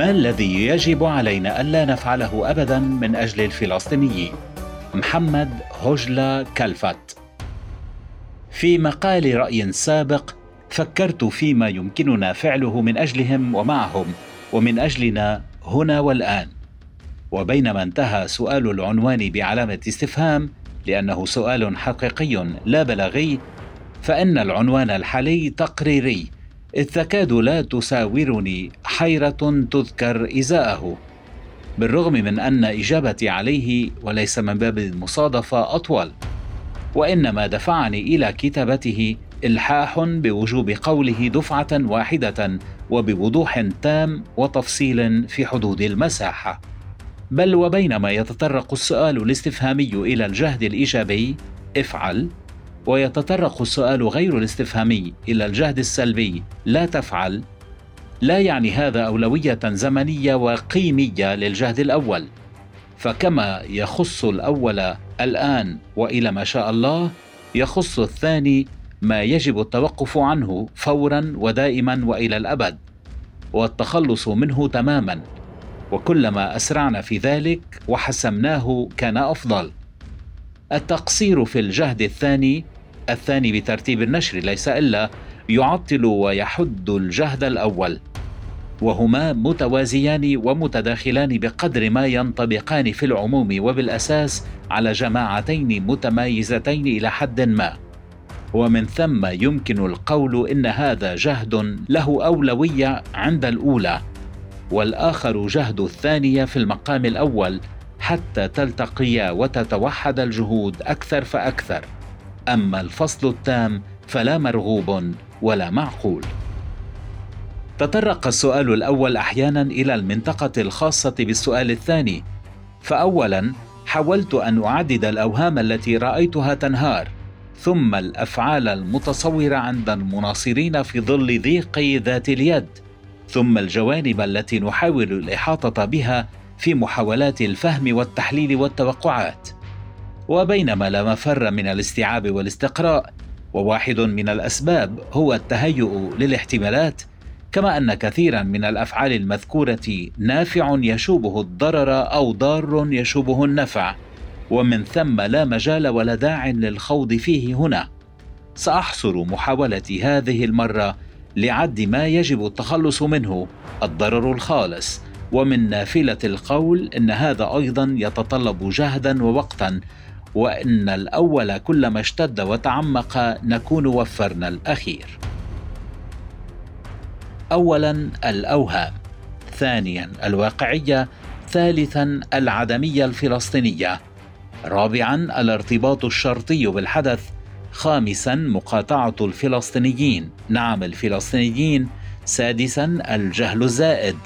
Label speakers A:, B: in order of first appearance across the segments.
A: ما الذي يجب علينا ألا نفعله ابدا من أجل الفلسطينيين محمد هجلة كلفت. في مقال رأي سابق فكرت فيما يمكننا فعله من أجلهم ومعهم ومن أجلنا هنا والآن. وبينما انتهى سؤال العنوان بعلامة استفهام لأنه سؤال حقيقي لا بلاغي فإن العنوان الحالي تقريري. إذ تكاد لا تساورني حيرة تذكر إزاءه بالرغم من أن إجابتي عليه وليس من باب المصادفة أطول وإنما دفعني إلى كتابته إلحاح بوجوب قوله دفعة واحدة وبوضوح تام وتفصيل في حدود المساحة. بل وبينما يتطرق السؤال الاستفهامي إلى الجهد الإيجابي افعل. ويتطرق السؤال غير الاستفهامي إلى الجهد السلبي. لا تفعل. لا يعني هذا أولوية زمنية وقيمية للجهد الأول. فكما يخص الأول الآن وإلى ما شاء الله يخص الثاني ما يجب التوقف عنه فورا ودائما وإلى الأبد. والتخلص منه تماما. وكلما أسرعنا في ذلك وحسمناه كان أفضل. التقصير في الجهد الثاني الثاني بترتيب النشر ليس إلا يعطل ويحد الجهد الأول. وهما متوازيان ومتداخلان بقدر ما ينطبقان في العموم وبالأساس على جماعتين متمايزتين إلى حد ما. ومن ثم يمكن القول إن هذا جهد له أولوية عند الأولى. والآخر جهد الثانية في المقام الأول حتى تلتقيا وتتوحد الجهود أكثر فأكثر. أما الفصل التام فلا مرغوب ولا معقول. تطرق السؤال الأول أحيانا إلى المنطقة الخاصة بالسؤال الثاني فاولا حاولت أن أعدد الأوهام التي رأيتها تنهار ثم الأفعال المتصورة عند المناصرين في ظل ضيق ذات اليد ثم الجوانب التي نحاول الإحاطة بها في محاولات الفهم والتحليل والتوقعات. وبينما لا مفر من الاستيعاب والاستقراء وواحد من الأسباب هو التهيؤ للاحتمالات كما أن كثيرا من الأفعال المذكورة نافع يشوبه الضرر أو ضار يشوبه النفع ومن ثم لا مجال ولا داع للخوض فيه هنا. سأحصر محاولتي هذه المرة لعد ما يجب التخلص منه الضرر الخالص. ومن نافلة القول إن هذا أيضا يتطلب جهدا ووقتا وإن الأول كلما اشتد وتعمق نكون وفرنا الأخير. اولا الأوهام ثانيا الواقعية ثالثا العدمية الفلسطينية رابعا الارتباط الشرطي بالحدث خامسا مقاطعة الفلسطينيين نعم الفلسطينيين سادسا الجهل الزائد.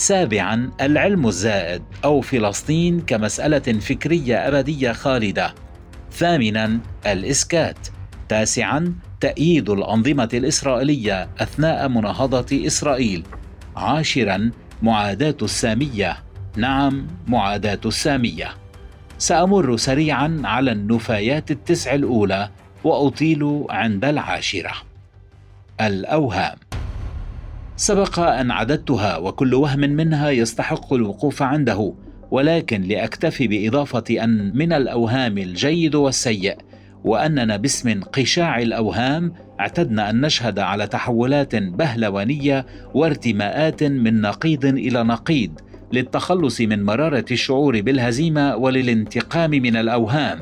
A: سابعا العلم الزائد أو فلسطين كمسألة فكرية أبدية خالدة ثامنا الإسكات تاسعا تأييد الأنظمة الإسرائيلية أثناء مناهضة إسرائيل. عاشرا معاداة السامية، نعم معاداة السامية. سأمر سريعا على النفايات التسع الأولى وأطيل عند العاشرة. الأوهام سبق أن عددتها وكل وهم منها يستحق الوقوف عنده ولكن لأكتفي بإضافة أن من الأوهام الجيد والسيء وأننا باسم قشاع الأوهام اعتدنا أن نشهد على تحولات بهلوانية وارتماءات من نقيض إلى نقيض للتخلص من مرارة الشعور بالهزيمة وللانتقام من الأوهام.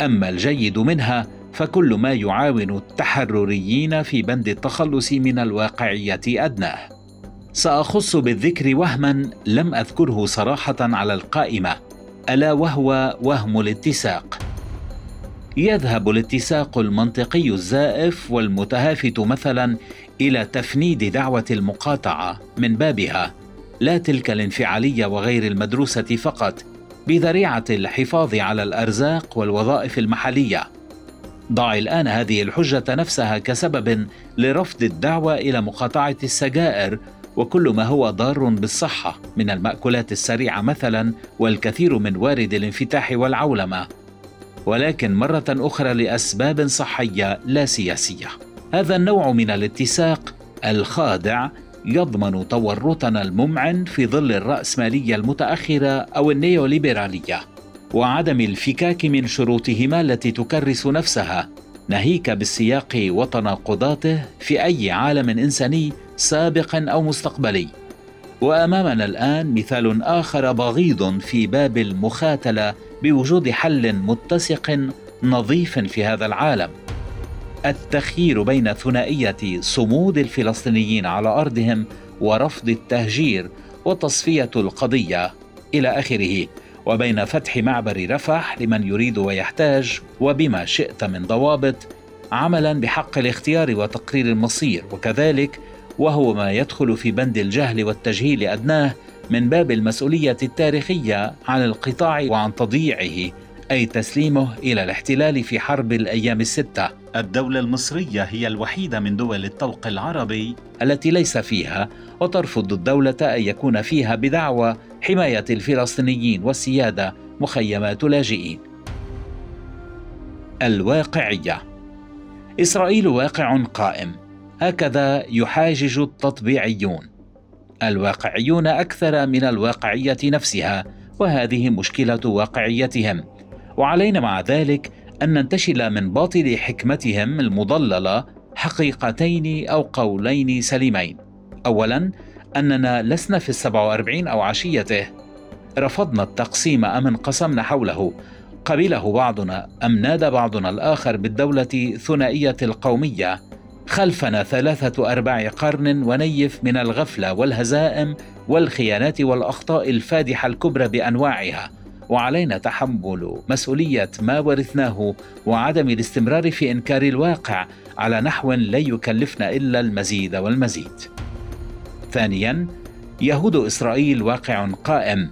A: أما الجيد منها فكل ما يعاون التحرريين في بند التخلص من الواقعية ادناه سأخص بالذكر وهما لم أذكره صراحة على القائمة. ألا وهو وهم الاتساق. يذهب الاتساق المنطقي الزائف والمتهافت مثلا إلى تفنيد دعوة المقاطعة من بابها. لا تلك الانفعالية وغير المدروسة فقط بذريعة الحفاظ على الأرزاق والوظائف المحلية. ضع الآن هذه الحجة نفسها كسبب لرفض الدعوة إلى مقاطعة السجائر وكل ما هو ضار بالصحة من المأكولات السريعة مثلا والكثير من وارد الانفتاح والعولمة. ولكن مرة أخرى لأسباب صحية لا سياسية. هذا النوع من الاتساق الخادع يضمن تورطنا الممعن في ظل الرأسمالية المتأخرة أو النيوليبرالية. وعدم الفكاك من شروطهما التي تكرس نفسها. ناهيك بالسياق وتناقضاته في أي عالم إنساني سابق أو مستقبلي. وأمامنا الآن مثال آخر بغيض في باب المخاتلة بوجود حل متسق نظيف في هذا العالم. التخيير بين ثنائية صمود الفلسطينيين على أرضهم ورفض التهجير وتصفية القضية إلى آخره. وبين فتح معبر رفح لمن يريد ويحتاج وبما شئت من ضوابط عملا بحق الاختيار وتقرير المصير وكذلك وهو ما يدخل في بند الجهل والتجهيل أدناه من باب المسؤولية التاريخية عن القطاع وعن تضييعه. أي تسليمه إلى الاحتلال في حرب الأيام الستة. الدولة المصرية هي الوحيدة من دول الطوق العربي التي ليس فيها وترفض الدولة أن يكون فيها بدعوى حماية الفلسطينيين والسيادة مخيمات لاجئين. الواقعية. إسرائيل واقع قائم. هكذا يحاجج التطبيعيون. الواقعيون أكثر من الواقعية نفسها وهذه مشكلة واقعيتهم. وعلينا مع ذلك أن ننتشل من باطل حكمتهم المضللة حقيقتين أو قولين سليمين. اولا أننا لسنا في السبع وأربعين أو عشيته. رفضنا التقسيم أم انقسمنا حوله. قبله بعضنا أم نادى بعضنا الآخر بالدولة ثنائيه القومية. خلفنا ثلاثة أرباع قرن ونيف من الغفلة والهزائم والخيانات والأخطاء الفادحة الكبرى بأنواعها. وعلينا تحمل مسؤولية ما ورثناه وعدم الاستمرار في إنكار الواقع على نحو لا يكلفنا إلا المزيد والمزيد. ثانيا يهود إسرائيل واقع قائم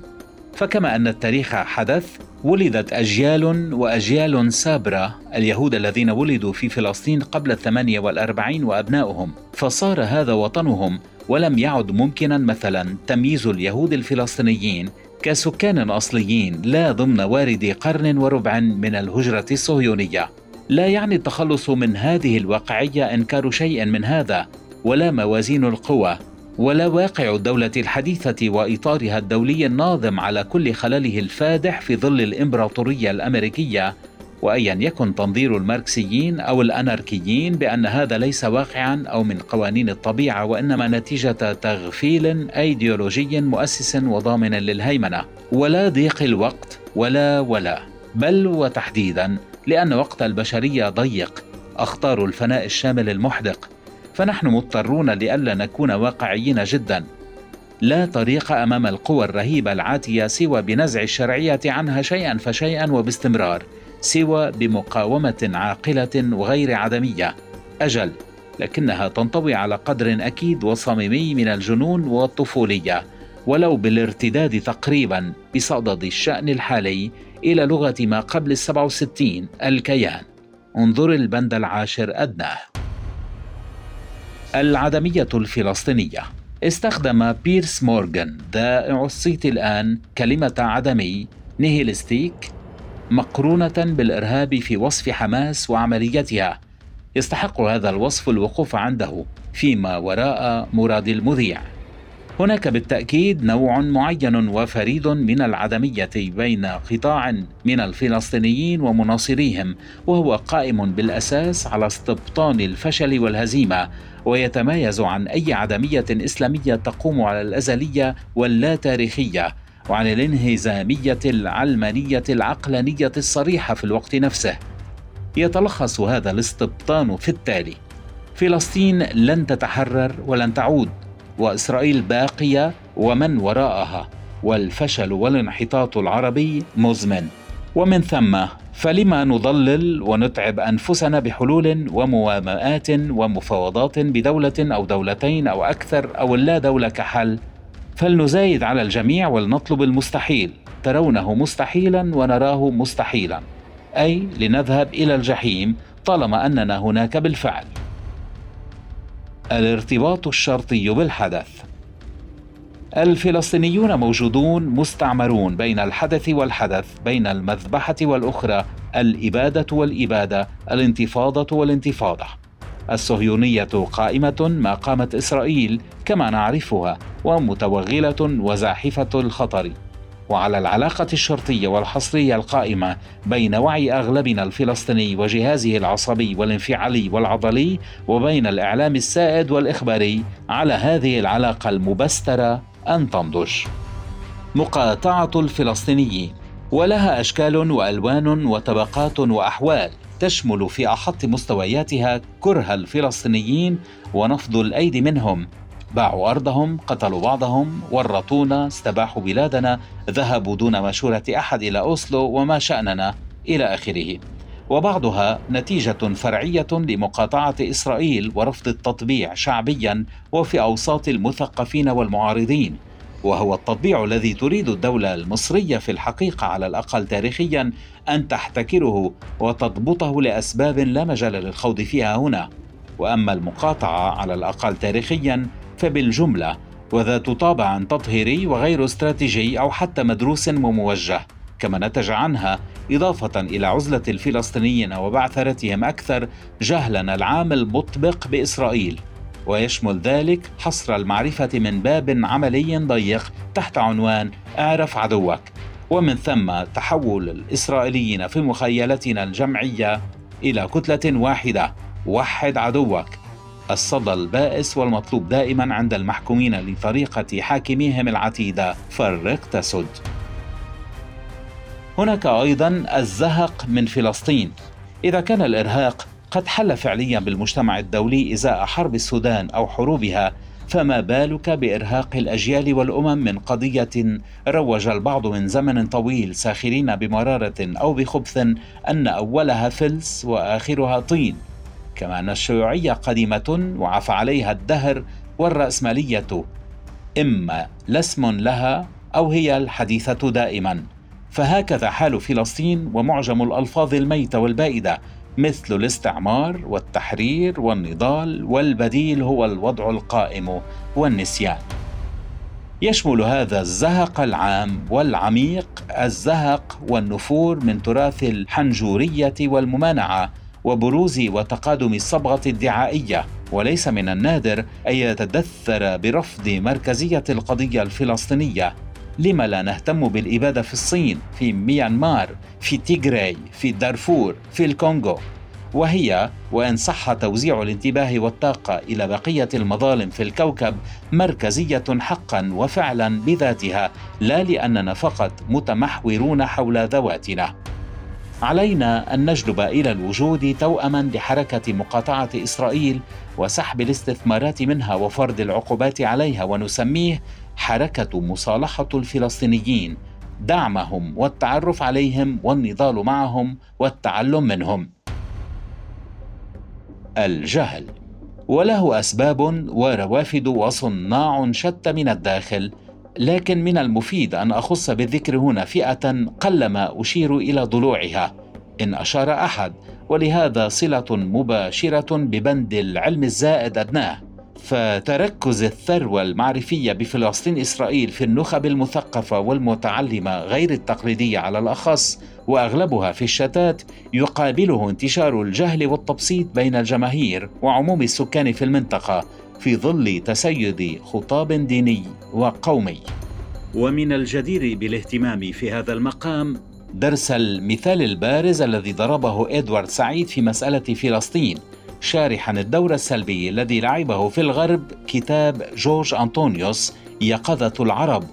A: فكما أن التاريخ حدث ولدت أجيال وأجيال سابرة اليهود الذين ولدوا في فلسطين قبل الثمانية والأربعين وأبناؤهم فصار هذا وطنهم ولم يعد ممكنا مثلا تمييز اليهود الفلسطينيين كسكان أصليين لا ضمن وارد قرن وربع من الهجرة الصهيونية. لا يعني التخلص من هذه الواقعية إنكار شيء من هذا ولا موازين القوى ولا واقع الدولة الحديثة وإطارها الدولي الناظم على كل خلله الفادح في ظل الإمبراطورية الأمريكية وأيا يكن تنظير الماركسيين أو الأناركيين بأن هذا ليس واقعا أو من قوانين الطبيعة وإنما نتيجة تغفيل أيديولوجي مؤسس وضامن للهيمنة. ولا ضيق الوقت ولا ولا بل وتحديدا لأن وقت البشرية ضيق. أخطار الفناء الشامل المحدق. فنحن مضطرون لئلا نكون واقعيين جدا. لا طريق أمام القوى الرهيبة العاتية سوى بنزع الشرعية عنها شيئا فشيئا وباستمرار. سوى بمقاومة عاقلة وغير عدمية. أجل لكنها تنطوي على قدر أكيد وصميمي من الجنون والطفولية ولو بالارتداد تقريبا بصدد الشأن الحالي إلى لغة ما قبل السبع وستين الكيان. انظر البند العاشر ادناه العدمية الفلسطينية. استخدم بيرس مورغان ذائع الصيت الآن كلمة عدمي نيهيلستيك مقرونة بالإرهاب في وصف حماس وعمليتها. يستحق هذا الوصف الوقوف عنده فيما وراء مراد المذيع. هناك بالتأكيد نوع معين وفريد من العدمية بين قطاع من الفلسطينيين ومناصريهم وهو قائم بالأساس على استبطان الفشل والهزيمة ويتميز عن أي عدمية إسلامية تقوم على الأزلية واللا تاريخية وعن الانهزامية العلمانية العقلانية الصريحة في الوقت نفسه. يتلخص هذا الاستبطان في التالي. فلسطين لن تتحرر ولن تعود وإسرائيل باقية ومن وراءها والفشل والانحطاط العربي مزمن. ومن ثم فلما نضلل ونتعب أنفسنا بحلول وموامآت ومفاوضات بدولة أو دولتين أو أكثر أو اللا دولة كحل فلنزايد على الجميع ولنطلب المستحيل. ترونه مستحيلا ونراه مستحيلا. أي لنذهب إلى الجحيم طالما أننا هناك بالفعل. الارتباط الشرطي بالحدث. الفلسطينيون موجودون مستعمرون بين الحدث والحدث بين المذبحة والأخرى الإبادة والإبادة الانتفاضة والانتفاضة. الصهيونية قائمة ما قامت إسرائيل كما نعرفها ومتوغلة وزاحفة الخطر وعلى العلاقة الشرطية والحصرية القائمة بين وعي أغلبنا الفلسطيني وجهازه العصبي والانفعالي والعضلي وبين الإعلام السائد والإخباري على هذه العلاقة المبسترة أن تنضج. مقاطعة الفلسطينيين ولها أشكال وألوان وطبقات وأحوال تشمل في أحط مستوياتها كره الفلسطينيين ونفض الأيدي منهم. باعوا أرضهم قتلوا بعضهم ورطونا استباحوا بلادنا. ذهبوا دون مشورة أحد إلى أوسلو وما شأننا إلى آخره. وبعضها نتيجة فرعية لمقاطعة إسرائيل ورفض التطبيع شعبيا وفي أوساط المثقفين والمعارضين. وهو التطبيع الذي تريد الدولة المصرية في الحقيقة على الأقل تاريخيا أن تحتكره وتضبطه لأسباب لا مجال للخوض فيها هنا. وأما المقاطعة على الأقل تاريخيا فبالجملة وذات طابع تطهيري وغير استراتيجي أو حتى مدروس وموجه كما نتج عنها إضافة إلى عزلة الفلسطينيين وبعثرتهم أكثر جهلا العام المطبق بإسرائيل. ويشمل ذلك حصر المعرفة من باب عملي ضيق تحت عنوان اعرف عدوك. ومن ثم تحول الإسرائيليين في مخيلتنا الجمعية إلى كتلة واحدة وحد عدوك. الصدى البائس والمطلوب دائما عند المحكومين لطريقة حاكميهم العتيدة فرق تسد. هناك أيضا الزهق من فلسطين. إذا كان الإرهاق قد حل فعليا بالمجتمع الدولي إزاء حرب السودان أو حروبها فما بالك بإرهاق الأجيال والأمم من قضية روج البعض من زمن طويل ساخرين بمرارة أو بخبث أن أولها فلس وآخرها طين. كما أن الشيوعية قديمة وعفى عليها الدهر والرأسمالية إما لاسم لها أو هي الحديثة دائما. فهكذا حال فلسطين ومعجم الألفاظ الميتة والبائدة. مثل الاستعمار والتحرير والنضال والبديل هو الوضع القائم والنسيان. يشمل هذا الزهق العام والعميق الزهق والنفور من تراث الحنجورية والممانعة وبروز وتقادم الصبغة الدعائية. وليس من النادر أن يتدثر برفض مركزية القضية الفلسطينية. لما لا نهتم بالإبادة في الصين في ميانمار في تيغراي في دارفور في الكونغو. وهي وإن صح توزيع الانتباه والطاقة إلى بقية المظالم في الكوكب مركزية حقا وفعلا بذاتها لا لأننا فقط متمحورون حول ذواتنا. علينا أن نجلب إلى الوجود توأما لحركة مقاطعة إسرائيل وسحب الاستثمارات منها وفرض العقوبات عليها ونسميه حركة مصالحة الفلسطينيين دعمهم والتعرف عليهم والنضال معهم والتعلم منهم. الجهل وله أسباب وروافد وصناع شتى من الداخل لكن من المفيد أن أخص بالذكر هنا فئة قلما أشير إلى ضلوعها. إن أشار أحد ولهذا صلة مباشرة ببند العلم الزائد أدناه. فتركز الثروة المعرفية بفلسطين إسرائيل في النخب المثقفة والمتعلمة غير التقليدية على الأخص وأغلبها في الشتات يقابله انتشار الجهل والتبسيط بين الجماهير وعموم السكان في المنطقة في ظل تسيد خطاب ديني وقومي. ومن الجدير بالاهتمام في هذا المقام درس المثال البارز الذي ضربه إدوارد سعيد في مسألة فلسطين شارحا الدور السلبي الذي لعبه في الغرب كتاب جورج أنطونيوس يقظة العرب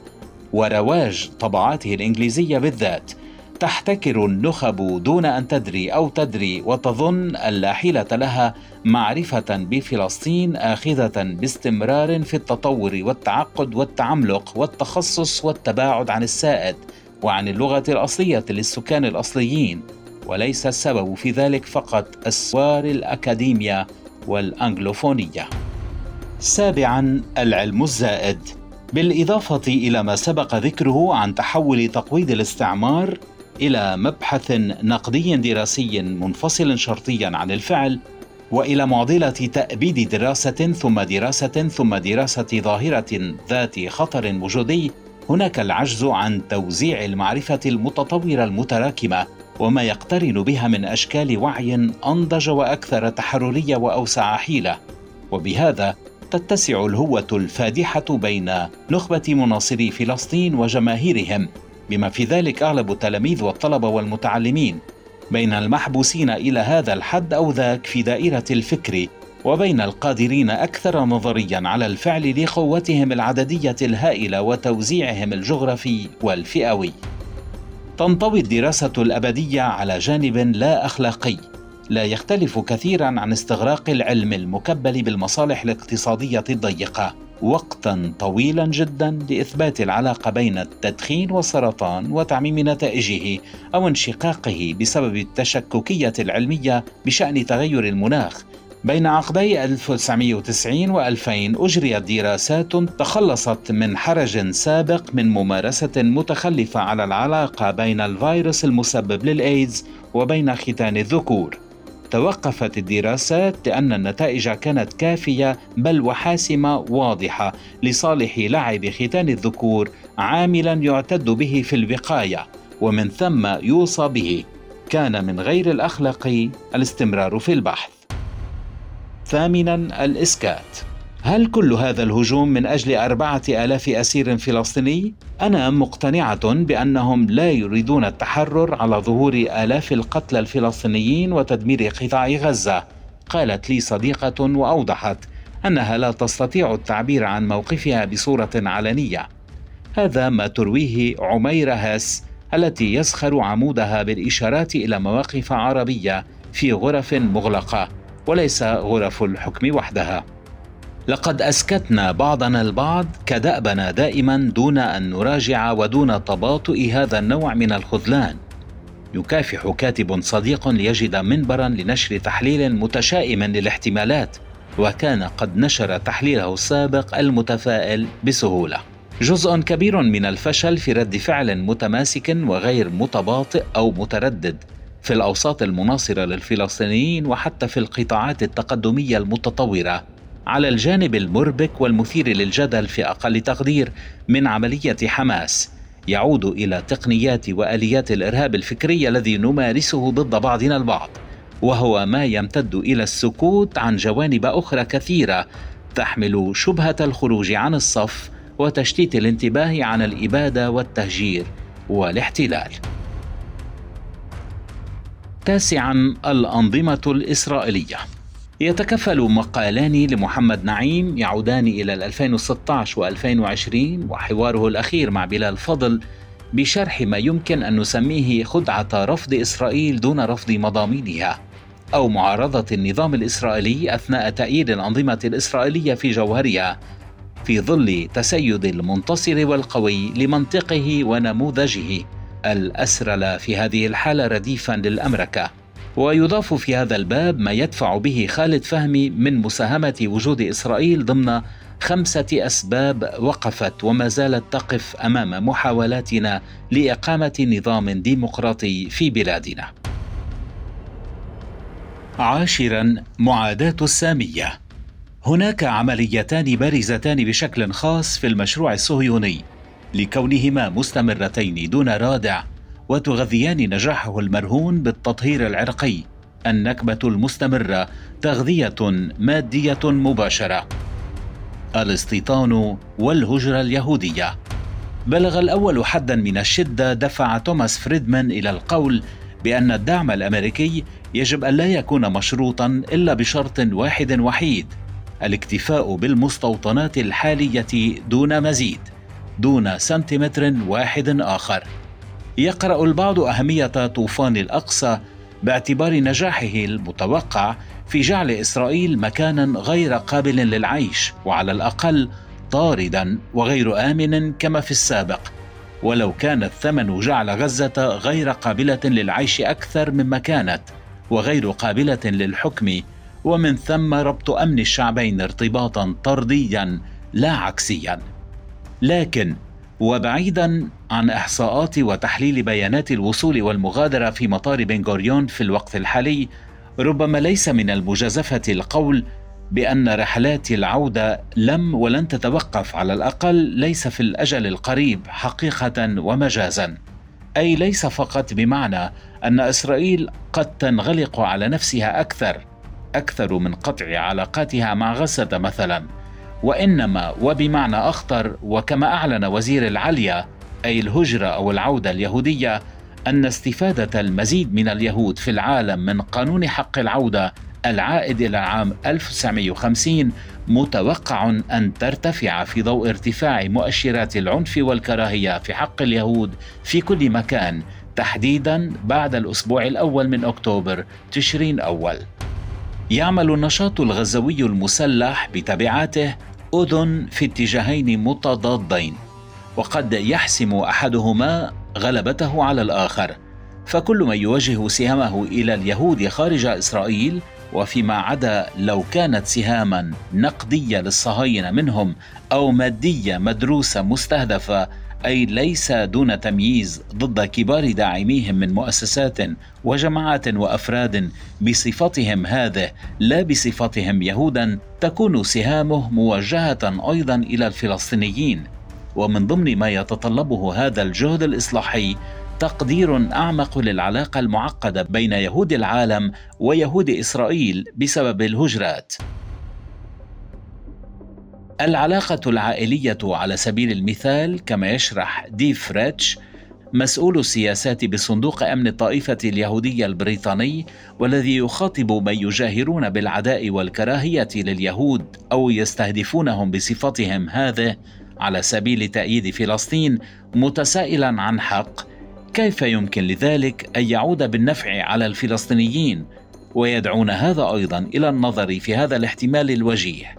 A: ورواج طبعاته الإنجليزية بالذات. تحتكر النخب دون أن تدري أو تدري وتظن اللا حيلة لها معرفة بفلسطين آخذة باستمرار في التطور والتعقد والتعملق والتخصص والتباعد عن السائد وعن اللغة الأصلية للسكان الأصليين. وليس السبب في ذلك فقط أسوار الأكاديميا والأنجلوفونية. سابعا العلم الزائد بالإضافة إلى ما سبق ذكره عن تحول تقويض الاستعمار إلى مبحث نقدي دراسي منفصل شرطيا عن الفعل وإلى معضلة تأبيد دراسة ثم دراسة ثم دراسة ظاهرة ذات خطر وجودي هناك العجز عن توزيع المعرفة المتطورة المتراكمة وما يقترن بها من أشكال وعي أنضج وأكثر تحررية وأوسع حيلة. وبهذا تتسع الهوة الفادحة بين نخبة مناصري فلسطين وجماهيرهم بما في ذلك أغلب التلاميذ والطلبة والمتعلمين بين المحبوسين إلى هذا الحد أو ذاك في دائرة الفكر وبين القادرين أكثر نظريا على الفعل لقوتهم العددية الهائلة وتوزيعهم الجغرافي والفئوي. تنطوي الدراسة الأبدية على جانب لا أخلاقي. لا يختلف كثيرا عن استغراق العلم المكبل بالمصالح الاقتصادية الضيقة. وقتا طويلا جدا لإثبات العلاقة بين التدخين والسرطان وتعميم نتائجه أو انشقاقه بسبب التشككية العلمية بشأن تغير المناخ. بين عقدي 1990 و2000 أجريت دراسات تخلصت من حرج سابق من ممارسة متخلفة على العلاقة بين الفيروس المسبب للإيدز وبين ختان الذكور. توقفت الدراسات لأن النتائج كانت كافية بل وحاسمة واضحة لصالح لعب ختان الذكور عاملا يعتد به في الوقاية ومن ثم يوصى به. كان من غير الأخلاقي الاستمرار في البحث. ثامنا الإسكات. هل كل هذا الهجوم من أجل أربعة آلاف أسير فلسطيني؟ أنا مقتنعة بأنهم لا يريدون التحرر على ظهور آلاف القتلى الفلسطينيين وتدمير قطاع غزة. قالت لي صديقة وأوضحت أنها لا تستطيع التعبير عن موقفها بصورة علنية. هذا ما ترويه عميرة هاس التي يسخر عمودها بالإشارات إلى مواقف عربية في غرف مغلقة. وليس غرف الحكم وحدها. لقد أسكتنا بعضنا البعض كدأبنا دائما دون أن نراجع ودون تباطؤ هذا النوع من الخذلان. يكافح كاتب صديق ليجد منبرا لنشر تحليل متشائم للاحتمالات وكان قد نشر تحليله السابق المتفائل بسهولة. جزء كبير من الفشل في رد فعل متماسك وغير متباطئ أو متردد. في الأوساط المناصرة للفلسطينيين وحتى في القطاعات التقدمية المتطورة على الجانب المربك والمثير للجدل في أقل تقدير من عملية حماس يعود إلى تقنيات وآليات الإرهاب الفكري الذي نمارسه ضد بعضنا البعض وهو ما يمتد إلى السكوت عن جوانب أخرى كثيرة تحمل شبهة الخروج عن الصف وتشتيت الانتباه عن الإبادة والتهجير والاحتلال. تاسعا الأنظمة الإسرائيلية. يتكفل مقالان لمحمد نعيم يعودان إلى 2016 و2020 وحواره الأخير مع بلال فضل بشرح ما يمكن أن نسميه خدعة رفض إسرائيل دون رفض مضامينها أو معارضة النظام الإسرائيلي أثناء تأييد الأنظمة الإسرائيلية في جوهرها في ظل تسيد المنتصر والقوي لمنطقه ونموذجه. الأسرل في هذه الحالة رديفا للأمركة ويضاف في هذا الباب ما يدفع به خالد فهمي من مساهمة وجود إسرائيل ضمن خمسة أسباب وقفت وما زالت تقف أمام محاولاتنا لإقامة نظام ديمقراطي في بلادنا. عاشرا معاداة السامية. هناك عمليتان بارزتان بشكل خاص في المشروع الصهيوني. لكونهما مستمرتين دون رادع وتغذيان نجاحه المرهون بالتطهير العرقي. النكبة المستمرة تغذية مادية مباشرة. الاستيطان والهجرة اليهودية. بلغ الأول حدا من الشدة دفع توماس فريدمان إلى القول بأن الدعم الأمريكي يجب أن لا يكون مشروطا إلا بشرط واحد وحيد الاكتفاء بالمستوطنات الحالية دون مزيد. دون سنتيمتر واحد آخر. يقرأ البعض أهمية طوفان الأقصى باعتبار نجاحه المتوقع في جعل إسرائيل مكانا غير قابل للعيش وعلى الأقل طاردا وغير آمن كما في السابق. ولو كان الثمن جعل غزة غير قابلة للعيش أكثر مما كانت وغير قابلة للحكم ومن ثم ربط أمن الشعبين ارتباطا طرديا لا عكسيا. لكن وبعيدا عن إحصاءات وتحليل بيانات الوصول والمغادرة في مطار بن غوريون في الوقت الحالي ربما ليس من المجازفة القول بأن رحلات العودة لم ولن تتوقف على الأقل ليس في الأجل القريب حقيقة ومجازا. أي ليس فقط بمعنى أن إسرائيل قد تنغلق على نفسها أكثر أكثر من قطع علاقاتها مع غزة مثلا. وإنما وبمعنى أخطر وكما أعلن وزير العليا أي الهجرة أو العودة اليهودية أن استفادة المزيد من اليهود في العالم من قانون حق العودة العائد إلى العام 1950 متوقع أن ترتفع في ضوء ارتفاع مؤشرات العنف والكراهية في حق اليهود في كل مكان تحديدا بعد الأسبوع الأول من أكتوبر تشرين أول. يعمل النشاط الغزوي المسلح بتبعاته أذن في اتجاهين متضادين وقد يحسم أحدهما غلبته على الآخر فكل من يوجه سهامه إلى اليهود خارج إسرائيل وفيما عدا لو كانت سهاما نقدية للصهاينة منهم أو مادية مدروسة مستهدفة أي ليس دون تمييز ضد كبار داعميهم من مؤسسات وجماعات وأفراد بصفتهم هذه لا بصفتهم يهودا تكون سهامه موجهة أيضا إلى الفلسطينيين. ومن ضمن ما يتطلبه هذا الجهد الإصلاحي تقدير أعمق للعلاقة المعقدة بين يهود العالم ويهود إسرائيل بسبب الهجرات. العلاقة العائلية على سبيل المثال كما يشرح دي فريتش مسؤول السياسات بصندوق أمن الطائفة اليهودية البريطاني والذي يخاطب من يجاهرون بالعداء والكراهية لليهود أو يستهدفونهم بصفتهم هذه على سبيل تأييد فلسطين متسائلا عن حق. كيف يمكن لذلك أن يعود بالنفع على الفلسطينيين؟ ويدعون هذا أيضا إلى النظر في هذا الاحتمال الوجيه.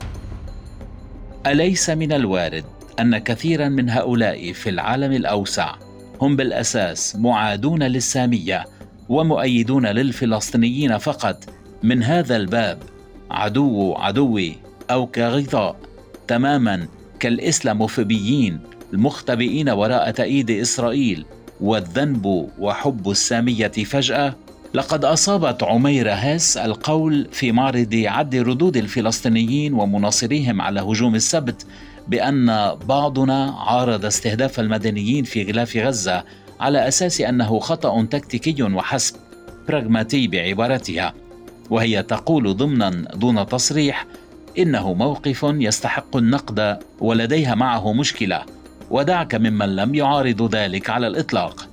A: أليس من الوارد أن كثيرا من هؤلاء في العالم الأوسع هم بالأساس معادون للسامية ومؤيدون للفلسطينيين فقط؟ من هذا الباب عدو عدوي أو كغطاء تماما كالإسلاموفوبيين المختبئين وراء تأييد إسرائيل والذنب وحب السامية فجأة؟ لقد أصابت عمير هاس القول في معرض عد ردود الفلسطينيين ومناصريهم على هجوم السبت بأن بعضنا عارض استهداف المدنيين في غلاف غزة على أساس أنه خطأ تكتيكي وحسب براغماتي بعبارتها. وهي تقول ضمنا دون تصريح إنه موقف يستحق النقد ولديها معه مشكلة ودعك ممن لم يعارض ذلك على الإطلاق.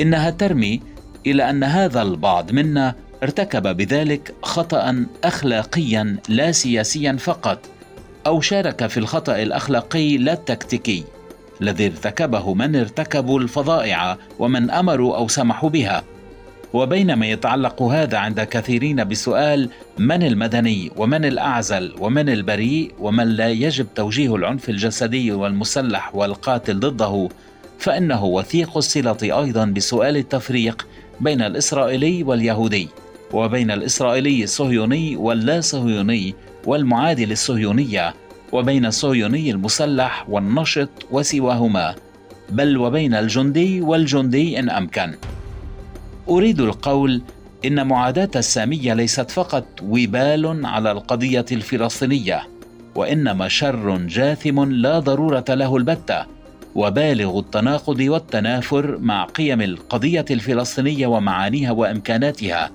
A: إنها ترمي إلى أن هذا البعض منا ارتكب بذلك خطأ اخلاقيا لا سياسيا فقط أو شارك في الخطأ الأخلاقي لا التكتيكي الذي ارتكبه من ارتكبوا الفظائع ومن أمروا أو سمحوا بها. وبينما يتعلق هذا عند كثيرين بسؤال من المدني ومن الأعزل ومن البريء ومن لا يجب توجيه العنف الجسدي والمسلح والقاتل ضده فإنه وثيق الصلة أيضا بسؤال التفريق بين الإسرائيلي واليهودي وبين الإسرائيلي الصهيوني واللا صهيوني والمعادي للصهيونية وبين الصهيوني المسلح والنشط وسواهما بل وبين الجندي والجندي إن أمكن. أريد القول إن معاداة السامية ليست فقط وبال على القضية الفلسطينية وإنما شر جاثم لا ضرورة له البتة وبالغ التناقض والتنافر مع قيم القضية الفلسطينية ومعانيها وإمكاناتها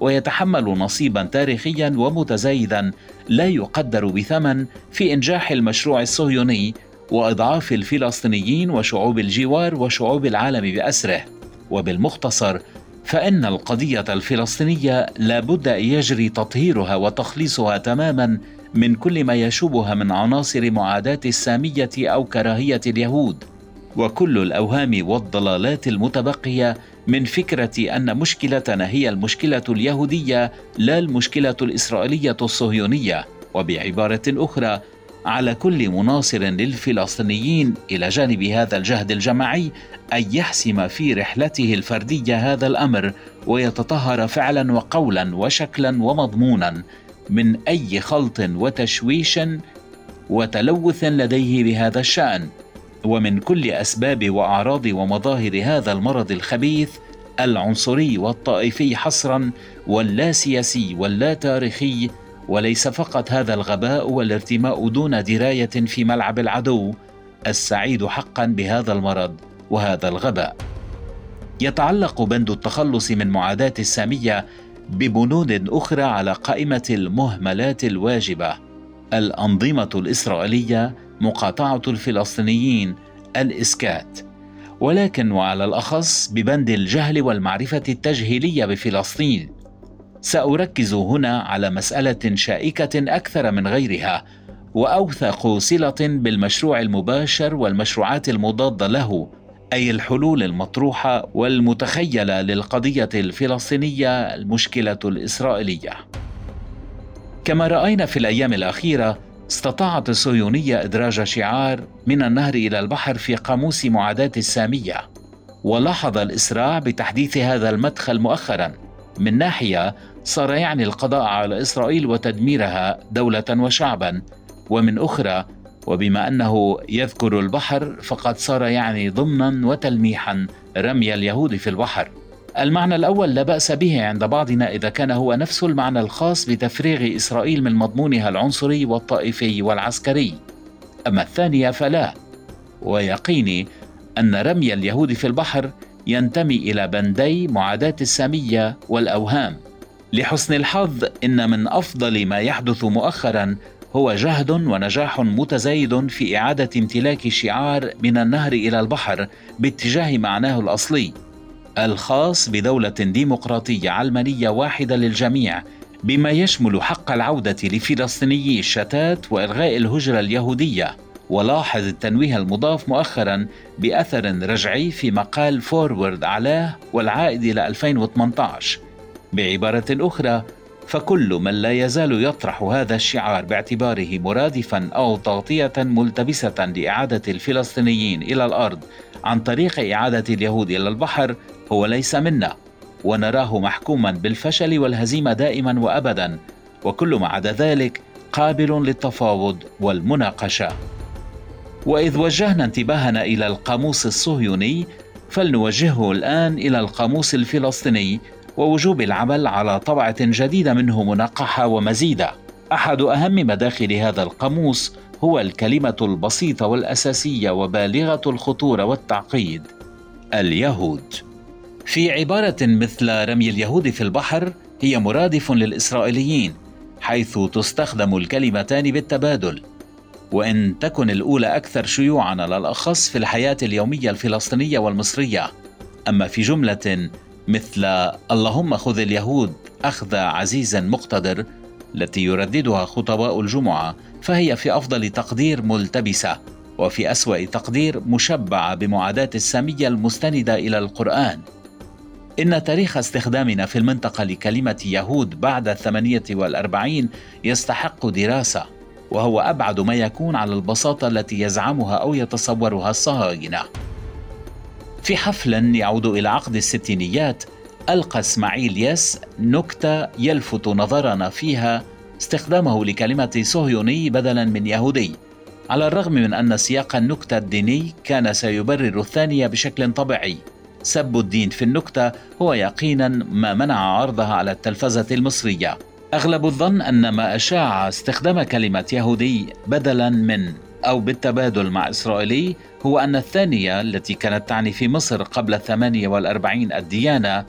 A: ويتحمل نصيبا تاريخيا ومتزايدا لا يقدر بثمن في إنجاح المشروع الصهيوني وإضعاف الفلسطينيين وشعوب الجوار وشعوب العالم بأسره. وبالمختصر فإن القضية الفلسطينية لابد أن يجري تطهيرها وتخليصها تماما من كل ما يشوبها من عناصر معاداة السامية أو كراهية اليهود. وكل الأوهام والضلالات المتبقية من فكرة أن مشكلتنا هي المشكلة اليهودية لا المشكلة الإسرائيلية الصهيونية. وبعبارة أخرى على كل مناصر للفلسطينيين إلى جانب هذا الجهد الجماعي أن يحسم في رحلته الفردية هذا الأمر ويتطهر فعلا وقولا وشكلا ومضمونا من أي خلط وتشويش وتلوث لديه بهذا الشأن. ومن كل أسباب وأعراض ومظاهر هذا المرض الخبيث العنصري والطائفي حصرا واللا سياسي واللا تاريخي وليس فقط هذا الغباء والارتماء دون دراية في ملعب العدو السعيد حقا بهذا المرض وهذا الغباء. يتعلق بند التخلص من معاداة السامية ببنود أخرى على قائمة المهملات الواجبة. الأنظمة الإسرائيلية مقاطعة الفلسطينيين الإسكات. ولكن وعلى الأخص ببند الجهل والمعرفة التجهيلية بفلسطين. سأركز هنا على مسألة شائكة أكثر من غيرها وأوثق صلة بالمشروع المباشر والمشروعات المضادة له أي الحلول المطروحة والمتخيلة للقضية الفلسطينية المشكلة الإسرائيلية. كما رأينا في الأيام الأخيرة استطاعت الصهيونية إدراج شعار من النهر إلى البحر في قاموس معاداة السامية ولاحظ الإسراع بتحديث هذا المدخل مؤخرا من ناحية صار يعني القضاء على إسرائيل وتدميرها دولة وشعبا. ومن أخرى وبما أنه يذكر البحر فقد صار يعني ضمنا وتلميحا رمي اليهود في البحر. المعنى الأول لا بأس به عند بعضنا إذا كان هو نفس المعنى الخاص بتفريغ إسرائيل من مضمونها العنصري والطائفي والعسكري. أما الثانية فلا. ويقيني أن رمي اليهود في البحر ينتمي إلى بندي معاداة السامية والأوهام. لحسن الحظ إن من أفضل ما يحدث مؤخرا هو جهد ونجاح متزايد في إعادة امتلاك شعار من النهر إلى البحر باتجاه معناه الأصلي الخاص بدولة ديمقراطية علمانية واحدة للجميع بما يشمل حق العودة لفلسطينيي الشتات وإلغاء الهجرة اليهودية. ولاحظ التنويه المضاف مؤخرا بأثر رجعي في مقال فورورد علاه والعائد إلى 2018 بعبارة أخرى فكل من لا يزال يطرح هذا الشعار باعتباره مرادفا أو تغطية ملتبسة لإعادة الفلسطينيين إلى الأرض عن طريق إعادة اليهود إلى البحر هو ليس منا. ونراه محكوما بالفشل والهزيمة دائما وابدا وكل ما عدا ذلك قابل للتفاوض والمناقشة. وإذ وجهنا انتباهنا إلى القاموس الصهيوني فلنوجهه الآن إلى القاموس الفلسطيني ووجوب العمل على طبعة جديدة منه منقحة ومزيدة. أحد أهم مداخل هذا القاموس هو الكلمة البسيطة والأساسية وبالغة الخطورة والتعقيد: اليهود. في عبارة مثل رمي اليهود في البحر هي مرادف للإسرائيليين، حيث تستخدم الكلمتان بالتبادل. وإن تكن الأولى أكثر شيوعًا على الأخص في الحياة اليومية الفلسطينية والمصرية، أما في جملة مثل اللهم خذ اليهود أخذ عزيز مقتدر التي يرددها خطباء الجمعة فهي في أفضل تقدير ملتبسة وفي أسوأ تقدير مشبعة بمعاداة السامية المستندة إلى القرآن. إن تاريخ استخدامنا في المنطقة لكلمة يهود بعد الثمانية والأربعين يستحق دراسة. وهو أبعد ما يكون على البساطة التي يزعمها أو يتصورها الصهاينة. في حفل يعود إلى عقد الستينيات ألقى إسماعيل ياس نكتة يلفت نظرنا فيها استخدامه لكلمة صهيوني بدلا من يهودي على الرغم من أن سياق النكتة الديني كان سيبرر الثانية بشكل طبيعي. سب الدين في النكتة هو يقينا ما منع عرضها على التلفزة المصرية. أغلب الظن أن ما أشاع استخدام كلمة يهودي بدلا من أو بالتبادل مع إسرائيلي هو أن الثانية التي كانت تعني في مصر قبل الثمانية والأربعين الديانة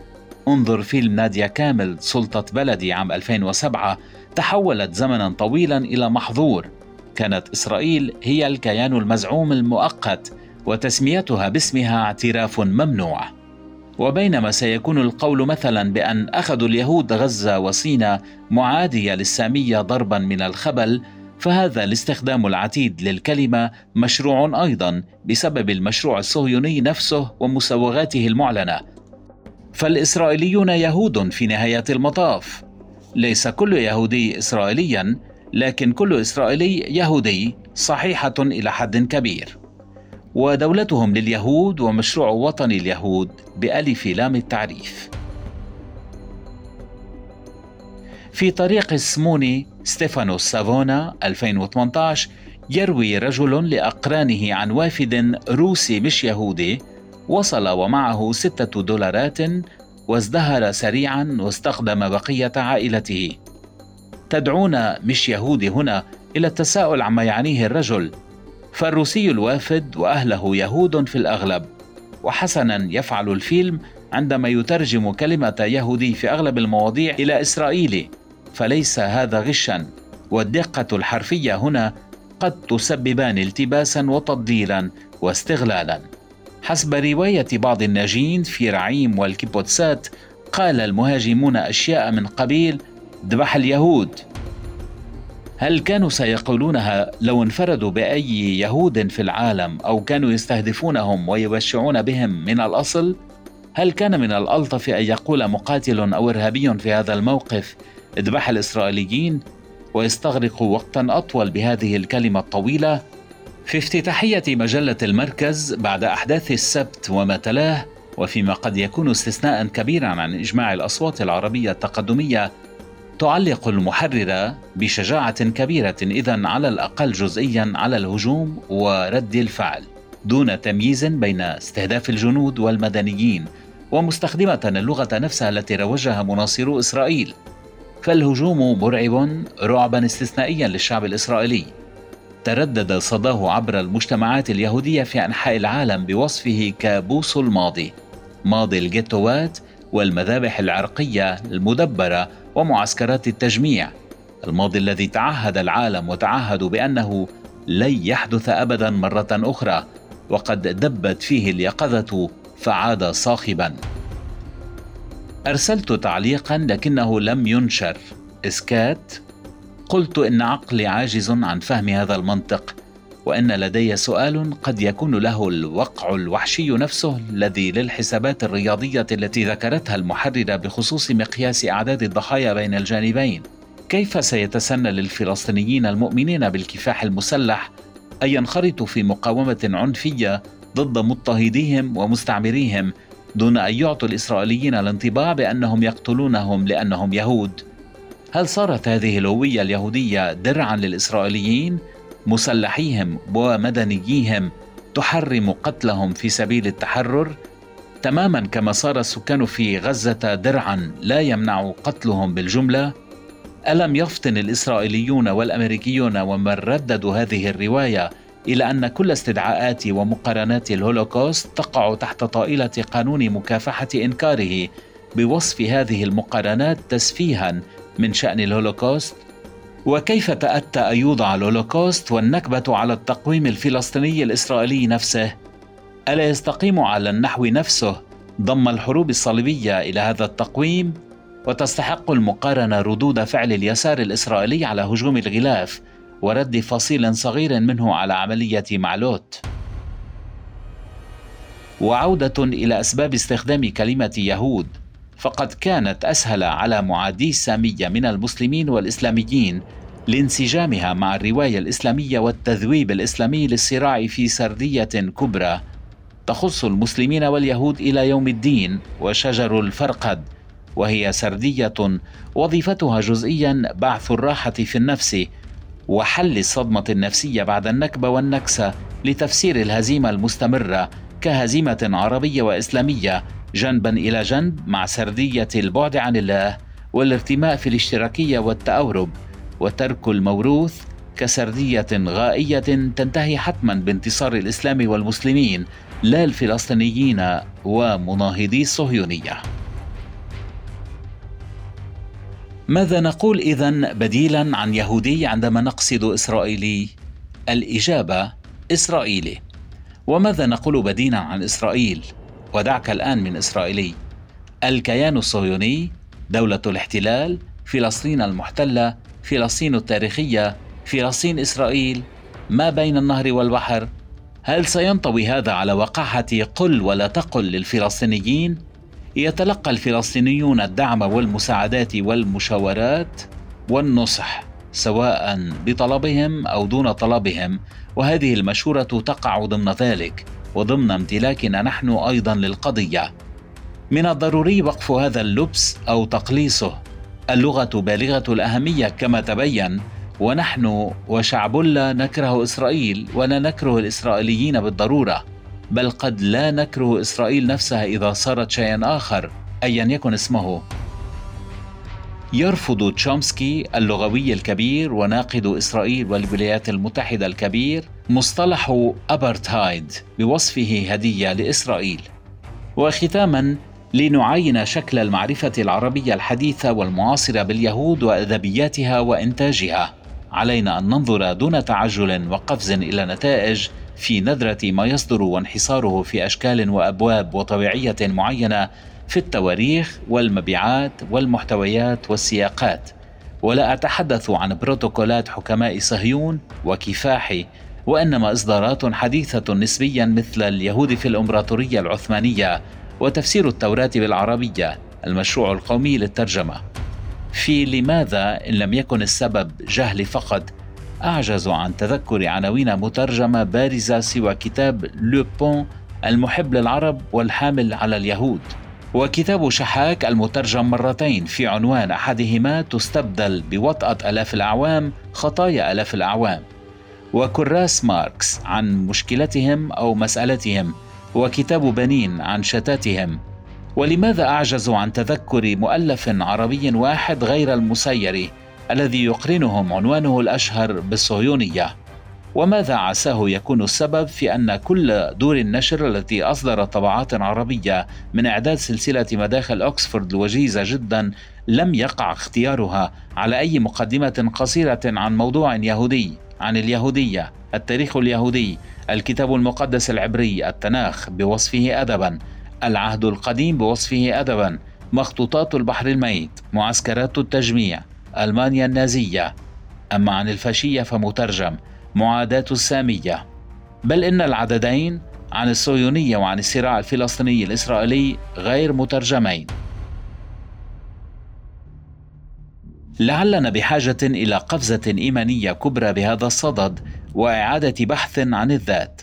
A: انظر فيلم نادية كامل سلطة بلدي عام 2007 تحولت زمنا طويلا إلى محظور. كانت إسرائيل هي الكيان المزعوم المؤقت وتسميتها باسمها اعتراف ممنوع. وبينما سيكون القول مثلا بأن أخذوا اليهود غزة وسينا معادية للسامية ضربا من الخبل فهذا الاستخدام العتيد للكلمة مشروع أيضا بسبب المشروع الصهيوني نفسه ومسوغاته المعلنة. فالإسرائيليون يهود في نهاية المطاف. ليس كل يهودي إسرائيليا لكن كل إسرائيلي يهودي صحيحة إلى حد كبير. ودولتهم لليهود ومشروع وطن اليهود بألف لام التعريف. في طريق السموني ستيفانوس سافونا 2018 يروي رجل لأقرانه عن وافد روسي مش يهودي وصل ومعه ستة دولارات وازدهر سريعا واستخدم بقية عائلته. تدعون مش يهودي هنا إلى التساؤل عما يعنيه الرجل فالروسي الوافد وأهله يهود في الأغلب وحسنا يفعل الفيلم عندما يترجم كلمة يهودي في أغلب المواضيع إلى إسرائيلي. فليس هذا غشا والدقة الحرفية هنا قد تسببان التباسا وتضليلا واستغلالا. حسب رواية بعض الناجين في رعيم والكيبوتسات قال المهاجمون أشياء من قبيل ذبح اليهود هل كانوا سيقولونها لو انفردوا بأي يهود في العالم أو كانوا يستهدفونهم ويبشعون بهم من الأصل؟ هل كان من الألطف أن يقول مقاتل أو إرهابي في هذا الموقف اذبح الإسرائيليين ويستغرق وقتا أطول بهذه الكلمة الطويلة؟ في افتتاحية مجلة المركز بعد أحداث السبت وما تلاه وفيما قد يكون استثناء كبيرا عن إجماع الأصوات العربية التقدمية تعلق المحررة بشجاعة كبيرة إذا على الأقل جزئيا على الهجوم ورد الفعل دون تمييز بين استهداف الجنود والمدنيين ومستخدمة اللغة نفسها التي روجها مناصرو إسرائيل. فالهجوم مرعب رعبا استثنائيا للشعب الإسرائيلي. تردد صداه عبر المجتمعات اليهودية في أنحاء العالم بوصفه كابوس الماضي ماضي الجيتوات والمذابح العرقية المدبرة ومعسكرات التجميع. الماضي الذي تعهد العالم وتعهدوا بأنه لن يحدث ابدا مرة أخرى وقد دبت فيه اليقظة فعاد صاخبا. أرسلت تعليقا لكنه لم ينشر. إسكات قلت إن عقلي عاجز عن فهم هذا المنطق. وإن لدي سؤال قد يكون له الوقع الوحشي نفسه الذي للحسابات الرياضية التي ذكرتها المحررة بخصوص مقياس أعداد الضحايا بين الجانبين. كيف سيتسنى للفلسطينيين المؤمنين بالكفاح المسلح أن ينخرطوا في مقاومة عنفية ضد مضطهديهم ومستعمريهم دون أن يعطوا الإسرائيليين الانطباع بأنهم يقتلونهم لأنهم يهود؟ هل صارت هذه الهوية اليهودية درعا للإسرائيليين؟ مسلحيهم ومدنييهم تحرم قتلهم في سبيل التحرر؟ تماما كما صار السكان في غزة درعا لا يمنع قتلهم بالجملة؟ ألم يفطن الإسرائيليون والأمريكيون ومن رددوا هذه الرواية إلى أن كل استدعاءات ومقارنات الهولوكوست تقع تحت طائلة قانون مكافحة إنكاره بوصف هذه المقارنات تسفيها من شأن الهولوكوست؟ وكيف تأتى أن يوضع الهولوكوست والنكبة على التقويم الفلسطيني الإسرائيلي نفسه؟ ألا يستقيم على النحو نفسه ضم الحروب الصليبية إلى هذا التقويم؟ وتستحق المقارنة ردود فعل اليسار الإسرائيلي على هجوم الغلاف ورد فصيل صغير منه على عملية معلوت. وعودة إلى أسباب استخدام كلمة يهود فقد كانت أسهل على معادي الساميه من المسلمين والإسلاميين لانسجامها مع الرواية الإسلامية والتذويب الإسلامي للصراع في سردية كبرى. تخص المسلمين واليهود إلى يوم الدين وشجر الفرقد وهي سردية وظيفتها جزئيا بعث الراحة في النفس وحل الصدمة النفسية بعد النكبة والنكسة لتفسير الهزيمة المستمرة كهزيمة عربية وإسلامية جنبا إلى جنب مع سردية البعد عن الله والارتماء في الاشتراكية والتأورب. وترك الموروث كسردية غائية تنتهي حتما بانتصار الإسلام والمسلمين لا الفلسطينيين ومناهضي الصهيونية. ماذا نقول اذا بديلا عن يهودي عندما نقصد اسرائيلي الإجابة اسرائيلي وماذا نقول بديلا عن إسرائيل؟ ودعك الآن من إسرائيلي. الكيان الصهيوني دولة الاحتلال فلسطين المحتلة فلسطين التاريخية فلسطين إسرائيل ما بين النهر والبحر. هل سينطوي هذا على وقاحة قل ولا تقل للفلسطينيين؟ يتلقى الفلسطينيون الدعم والمساعدات والمشاورات والنصح سواء بطلبهم أو دون طلبهم. وهذه المشورة تقع ضمن ذلك وضمن امتلاكنا نحن أيضا للقضية. من الضروري وقف هذا اللبس أو تقليصه. اللغة بالغة الأهمية كما تبين ونحن وشعب لا نكره إسرائيل ولا نكره الإسرائيليين بالضرورة بل قد لا نكره إسرائيل نفسها إذا صارت شيئا آخر ايا يكن اسمه. يرفض تشومسكي اللغوي الكبير وناقد إسرائيل والولايات المتحدة الكبير مصطلح أبرتهايد بوصفه هدية لإسرائيل. وختاما لنعاين شكل المعرفة العربية الحديثة والمعاصرة باليهود وأدبياتها وإنتاجها. علينا أن ننظر دون تعجل وقفز إلى نتائج في نذرة ما يصدر وانحصاره في أشكال وأبواب وطبيعية معينة في التواريخ والمبيعات والمحتويات والسياقات. ولا أتحدث عن بروتوكولات حكماء صهيون وكفاح وإنما إصدارات حديثة نسبيا مثل اليهود في الإمبراطورية العثمانية وتفسير التوراة بالعربية المشروع القومي للترجمة. في لماذا إن لم يكن السبب جهل فقط؟ أعجز عن تذكر عناوين مترجمة بارزة سوى كتاب لو بون المحب للعرب والحامل على اليهود. وكتاب شحاك المترجم مرتين في عنوان أحدهما تستبدل بوطأة آلاف الأعوام خطايا آلاف الأعوام. وكراس ماركس عن مشكلتهم أو مسألتهم. وكتاب بنين عن شتاتهم. ولماذا أعجزوا عن تذكر مؤلف عربي واحد غير المسير الذي يقرنهم عنوانه الأشهر بالصهيونية؟ وماذا عساه يكون السبب في أن كل دور النشر التي أصدرت طبعات عربية من إعداد سلسلة مداخل أكسفورد الوجيزة جدا لم يقع اختيارها على أي مقدمة قصيرة عن موضوع يهودي عن اليهودية التاريخ اليهودي الكتاب المقدس العبري التناخ بوصفه أدبا العهد القديم بوصفه أدبا مخطوطات البحر الميت معسكرات التجميع ألمانيا النازية. أما عن الفاشية فمترجم معاداة السامية. بل إن العددين عن الصهيونية وعن الصراع الفلسطيني الإسرائيلي غير مترجمين. لعلنا بحاجة إلى قفزة إيمانية كبرى بهذا الصدد وإعادة بحث عن الذات.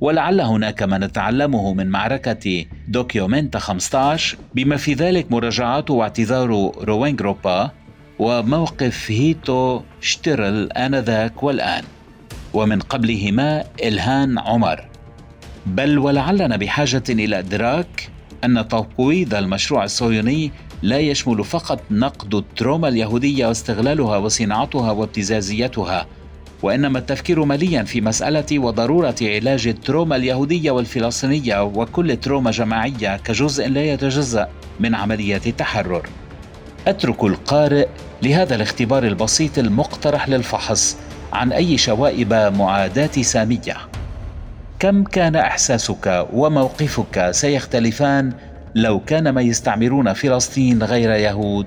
A: ولعل هناك ما نتعلمه من معركة دوكيومنتا 15 بما في ذلك مراجعات واعتذار روينغروبا وموقف هيتو شتيرل آنذاك والآن. ومن قبلهما إلهان عمر. بل ولعلنا بحاجة إلى إدراك أن تقويض المشروع الصهيوني لا يشمل فقط نقد التروما اليهودية واستغلالها وصناعتها وابتزازيتها وإنما التفكير مليا في مسألة وضرورة علاج التروما اليهودية والفلسطينية وكل تروما جماعية كجزء لا يتجزأ من عملية التحرر. أترك القارئ لهذا الاختبار البسيط المقترح للفحص عن أي شوائب معاداة سامية. كم كان إحساسك وموقفك سيختلفان لو كان ما يستعمرون فلسطين غير يهود.